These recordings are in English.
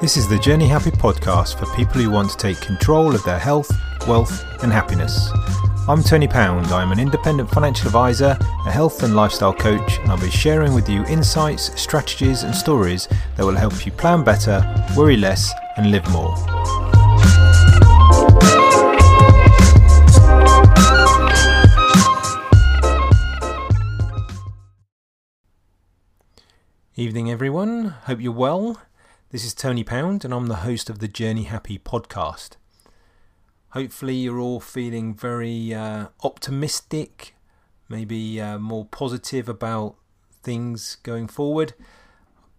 This is the Journey Happy podcast for people who want to take control of their health, wealth, and happiness. I'm Tony Pound. I'm an independent financial advisor, a health and lifestyle coach, and I'll be sharing with you insights, strategies, and stories that will help you plan better, worry less, and live more. Evening, everyone. Hope you're well. This is Tony Pound, and I'm the host of the Journey Happy podcast. Hopefully, you're all feeling very uh, optimistic, maybe uh, more positive about things going forward,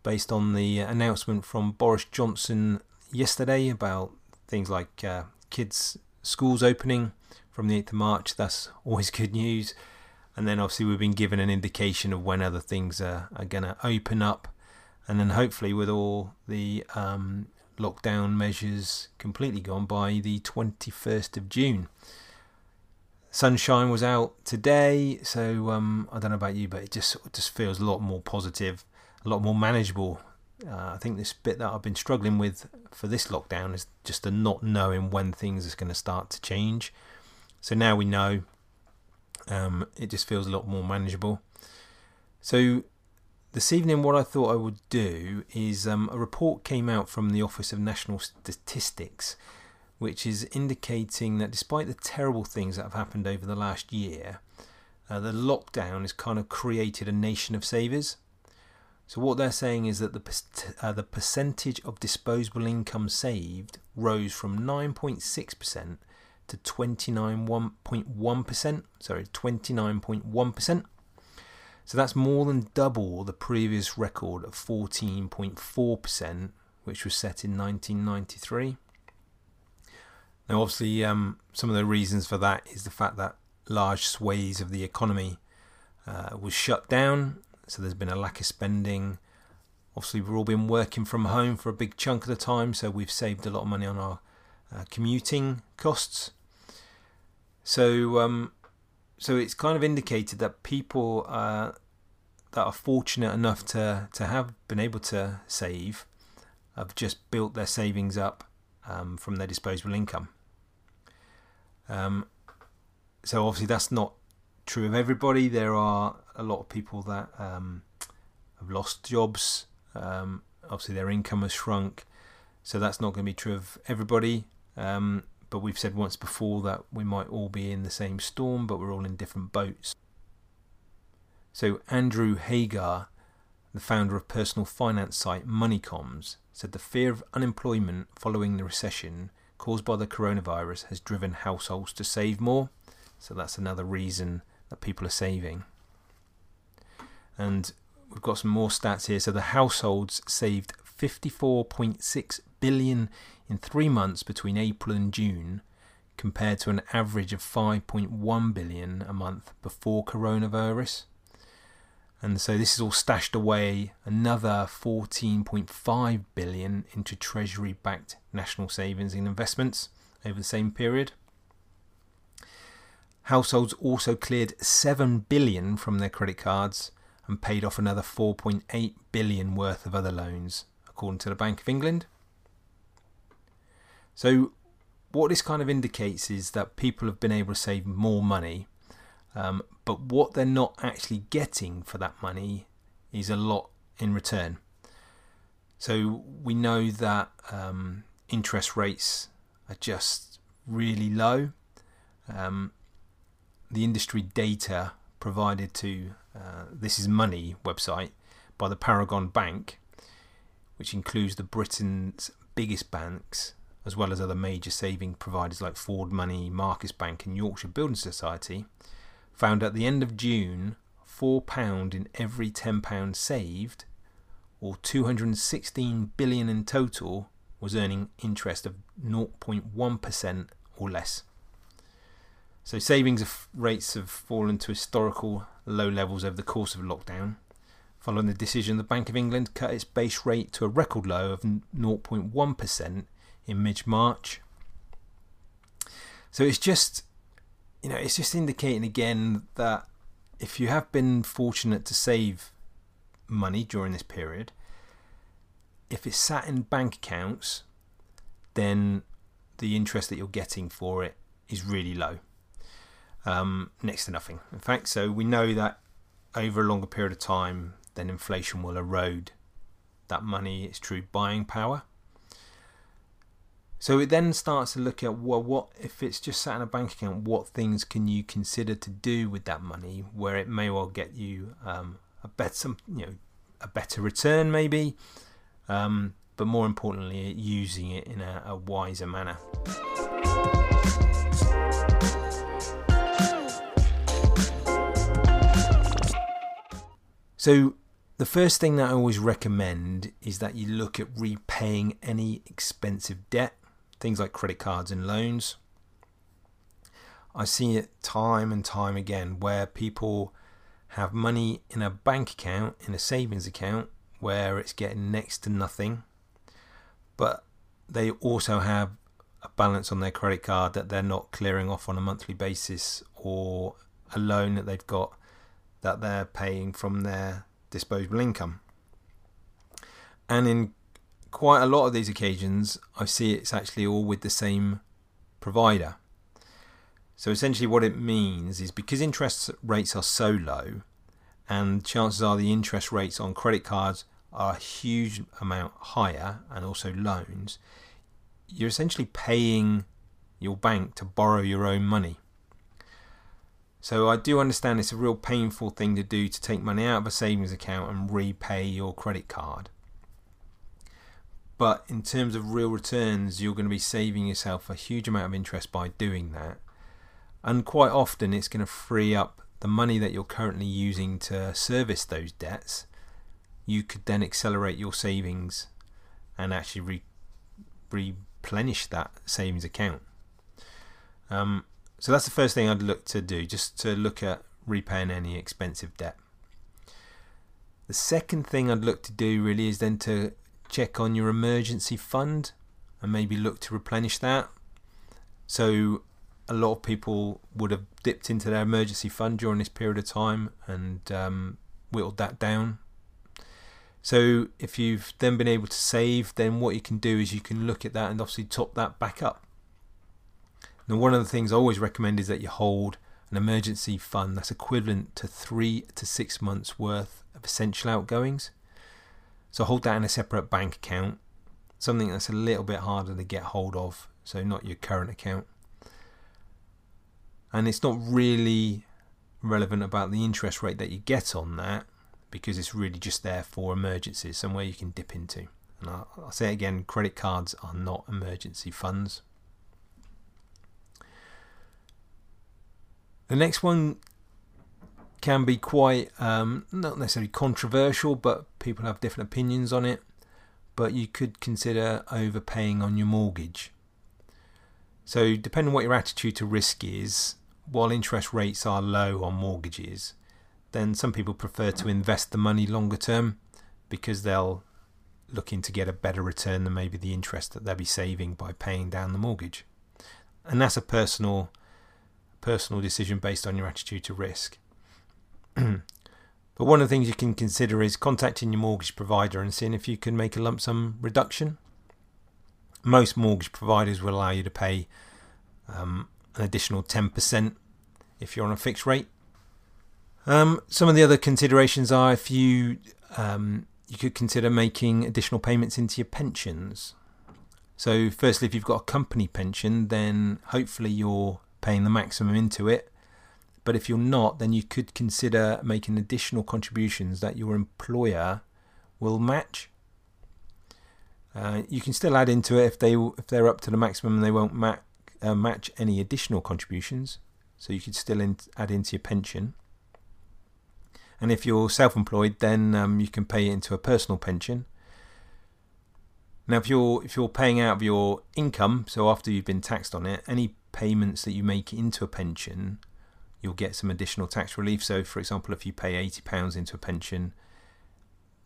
based on the announcement from Boris Johnson yesterday about things like uh, kids' schools opening from the 8th of March. That's always good news. And then, obviously, we've been given an indication of when other things are, are going to open up and then hopefully with all the um, lockdown measures completely gone by the 21st of June. Sunshine was out today, so um, I don't know about you, but it just it just feels a lot more positive, a lot more manageable. Uh, I think this bit that I've been struggling with for this lockdown is just the not knowing when things are going to start to change. So now we know. Um, it just feels a lot more manageable. So this evening, what I thought I would do is um, a report came out from the Office of National Statistics, which is indicating that despite the terrible things that have happened over the last year, uh, the lockdown has kind of created a nation of savers. So what they're saying is that the uh, the percentage of disposable income saved rose from 9.6% to 29.1%. Sorry, 29.1%. So that's more than double the previous record of 14.4%, which was set in 1993. Now, obviously, um, some of the reasons for that is the fact that large swathes of the economy uh, was shut down, so there's been a lack of spending. Obviously, we've all been working from home for a big chunk of the time, so we've saved a lot of money on our uh, commuting costs. So, um, so it's kind of indicated that people uh, that are fortunate enough to to have been able to save have just built their savings up um, from their disposable income. Um, so obviously that's not true of everybody. There are a lot of people that um, have lost jobs. Um, obviously their income has shrunk, so that's not going to be true of everybody. Um, but we've said once before that we might all be in the same storm, but we're all in different boats. So, Andrew Hagger, the founder of personal finance site Moneycomms, said the fear of unemployment following the recession caused by the coronavirus has driven households to save more. So, that's another reason that people are saving. And we've got some more stats here. So, the households saved 54.6 billion in three months between April and June, compared to an average of 5.1 billion a month before coronavirus. And so this is all stashed away another 14.5 billion into treasury backed national savings and investments over the same period. Households also cleared 7 billion from their credit cards and paid off another 4.8 billion worth of other loans according to the Bank of England. So, what this kind of indicates is that people have been able to save more money, um, but what they're not actually getting for that money is a lot in return. So, we know that um, interest rates are just really low. Um, the industry data provided to uh, This Is Money website by the Paragon Bank which includes the Britain's biggest banks, as well as other major saving providers like Ford Money, Marcus Bank, and Yorkshire Building Society, found at the end of June £4 in every £10 saved, or 216 billion in total, was earning interest of 0.1% or less. So savings rates have fallen to historical low levels over the course of lockdown, Following the decision, the Bank of England cut its base rate to a record low of 0.1% in mid March. So it's just, you know, it's just indicating again that if you have been fortunate to save money during this period, if it's sat in bank accounts, then the interest that you're getting for it is really low, um, next to nothing. In fact, so we know that over a longer period of time, then inflation will erode that money, its true buying power. So it then starts to look at well, what if it's just sat in a bank account? What things can you consider to do with that money, where it may well get you um, a better, you know, a better return, maybe, um, but more importantly, using it in a, a wiser manner. So the first thing that I always recommend is that you look at repaying any expensive debt things like credit cards and loans. I see it time and time again where people have money in a bank account, in a savings account, where it's getting next to nothing, but they also have a balance on their credit card that they're not clearing off on a monthly basis or a loan that they've got that they're paying from their disposable income. And in quite a lot of these occasions, I see it's actually all with the same provider. So essentially, what it means is because interest rates are so low, and chances are the interest rates on credit cards are a huge amount higher, and also loans, you're essentially paying your bank to borrow your own money. So I do understand it's a real painful thing to do to take money out of a savings account and repay your credit card. But in terms of real returns, you're going to be saving yourself a huge amount of interest by doing that. And quite often, it's going to free up the money that you're currently using to service those debts. You could then accelerate your savings and actually re- replenish that savings account. Um, so that's the first thing I'd look to do, just to look at repaying any expensive debt. The second thing I'd look to do really is then to check on your emergency fund and maybe look to replenish that. So, a lot of people would have dipped into their emergency fund during this period of time and um, whittled that down. So, if you've then been able to save, then what you can do is you can look at that and obviously top that back up. Now, one of the things I always recommend is that you hold an emergency fund that's equivalent to three to six months worth of essential outgoings. So hold that in a separate bank account, something that's a little bit harder to get hold of, so not your current account. And it's not really relevant about the interest rate that you get on that because it's really just there for emergencies, somewhere you can dip into. And I'll, I'll say again credit cards are not emergency funds. The next one can be quite um, not necessarily controversial, but people have different opinions on it. But you could consider overpaying on your mortgage. So, depending on what your attitude to risk is, while interest rates are low on mortgages, then some people prefer to invest the money longer term because they'll looking to get a better return than maybe the interest that they'll be saving by paying down the mortgage. And that's a personal personal decision based on your attitude to risk. but one of the things you can consider is contacting your mortgage provider and seeing if you can make a lump sum reduction. Most mortgage providers will allow you to pay um, an additional 10% if you're on a fixed rate. Um, some of the other considerations are if you um, you could consider making additional payments into your pensions. So, firstly, if you've got a company pension, then hopefully you're paying the maximum into it but if you're not, then you could consider making additional contributions that your employer will match. Uh, you can still add into it if they if they're up to the maximum they won't ma- uh, match any additional contributions. So you could still in- add into your pension. And if you're self-employed, then um, you can pay into a personal pension. Now, if you're if you're paying out of your income, so after you've been taxed on it, any payments that you make into a pension you'll get some additional tax relief. So, for example, if you pay £80 into a pension,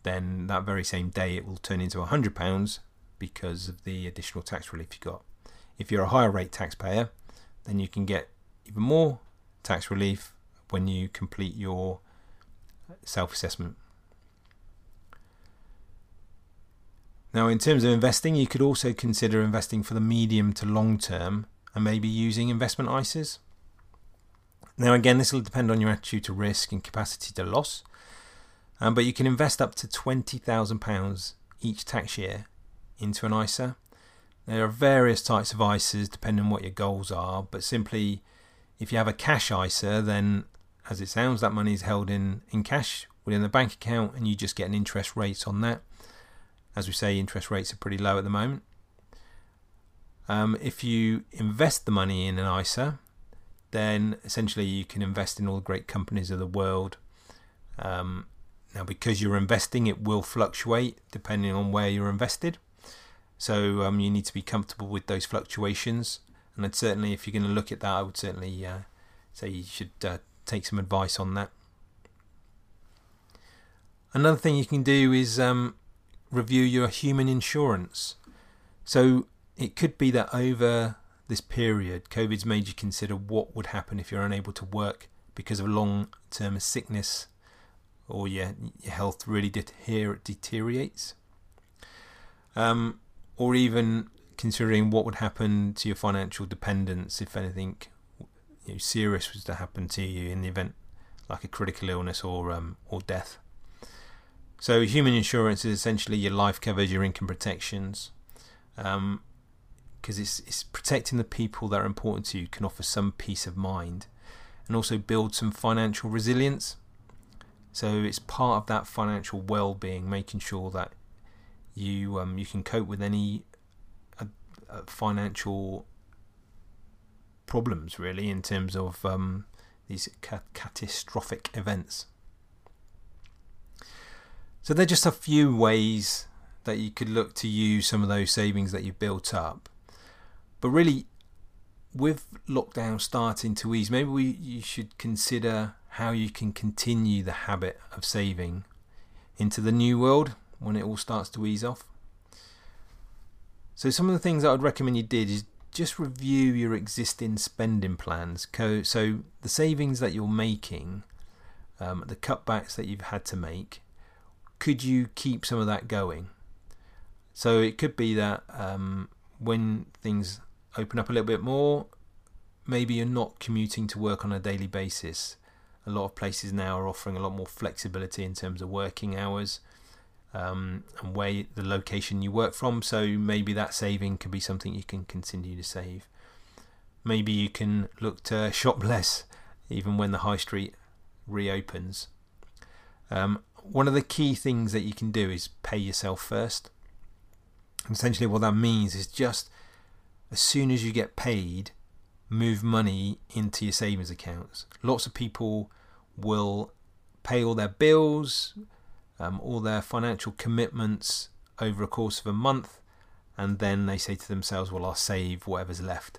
then that very same day it will turn into £100 because of the additional tax relief you got. If you're a higher rate taxpayer, then you can get even more tax relief when you complete your self assessment. Now, in terms of investing, you could also consider investing for the medium to long term and maybe using investment ISAs. Now, again, this will depend on your attitude to risk and capacity to loss, um, but you can invest up to £20,000 each tax year into an ISA. There are various types of ISAs depending on what your goals are, but simply if you have a cash ISA, then as it sounds, that money is held in, in cash within the bank account and you just get an interest rate on that. As we say, interest rates are pretty low at the moment. Um, if you invest the money in an ISA, then essentially you can invest in all the great companies of the world. Um, now, because you're investing, it will fluctuate depending on where you're invested. So um, you need to be comfortable with those fluctuations. And I'd certainly, if you're going to look at that, I would certainly uh, say you should uh, take some advice on that. Another thing you can do is um, review your human insurance. So it could be that over this period, COVID's made you consider what would happen if you're unable to work because of long term sickness or your, your health really deteriorates. Um, or even considering what would happen to your financial dependence if anything you know, serious was to happen to you in the event like a critical illness or um, or death. So human insurance is essentially your life covers, your income protections, because it's it's protecting the people that are important to you can offer some peace of mind, and also build some financial resilience. So it's part of that financial well-being, making sure that you um, you can cope with any uh, uh, financial problems, really, in terms of um, these ca- catastrophic events. So they're just a few ways that you could look to use some of those savings that you've built up. But really, with lockdown starting to ease, maybe we, you should consider how you can continue the habit of saving into the new world when it all starts to ease off. So, some of the things I'd recommend you did is just review your existing spending plans. So, the savings that you're making, um, the cutbacks that you've had to make, could you keep some of that going? So, it could be that um, when things open up a little bit more, maybe you're not commuting to work on a daily basis. A lot of places now are offering a lot more flexibility in terms of working hours um, and where the location you work from. So maybe that saving could be something you can continue to save. Maybe you can look to shop less even when the high street reopens. Um, one of the key things that you can do is pay yourself first. Essentially, what that means is just as soon as you get paid, move money into your savings accounts. Lots of people will pay all their bills, um, all their financial commitments over a course of a month, and then they say to themselves, "Well, I'll save whatever's left."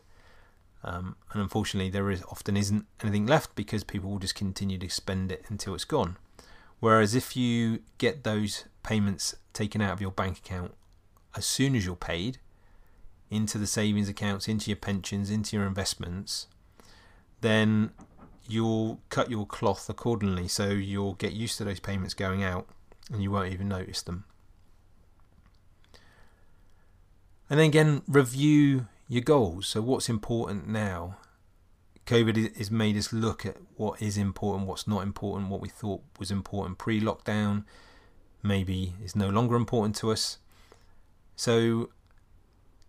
Um, and unfortunately, there is often isn't anything left because people will just continue to spend it until it's gone. Whereas if you get those payments taken out of your bank account as soon as you're paid into the savings accounts, into your pensions, into your investments, then you'll cut your cloth accordingly. So you'll get used to those payments going out and you won't even notice them. And then again, review your goals. So, what's important now? COVID has made us look at what is important, what's not important, what we thought was important pre lockdown, maybe is no longer important to us. So,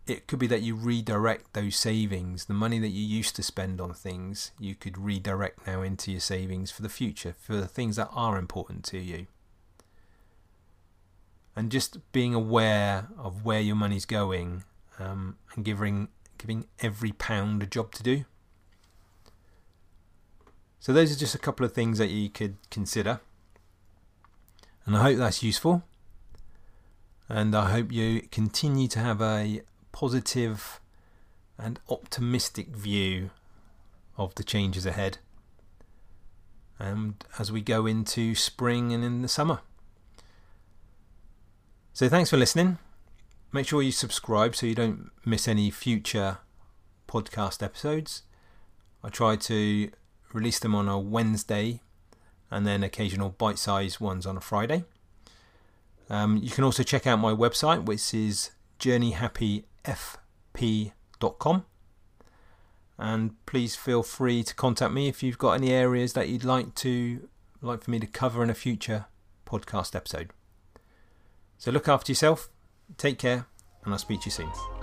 it could be that you redirect those savings, the money that you used to spend on things, you could redirect now into your savings for the future, for the things that are important to you and just being aware of where your money's going um, and giving giving every pound a job to do. So those are just a couple of things that you could consider, and I hope that's useful. And I hope you continue to have a positive and optimistic view of the changes ahead. And as we go into spring and in the summer. So thanks for listening. Make sure you subscribe so you don't miss any future podcast episodes. I try to release them on a Wednesday and then occasional bite sized ones on a Friday. Um, you can also check out my website, which is journeyhappyfp.com. And please feel free to contact me if you've got any areas that you'd like to like for me to cover in a future podcast episode. So look after yourself, take care, and I'll speak to you soon.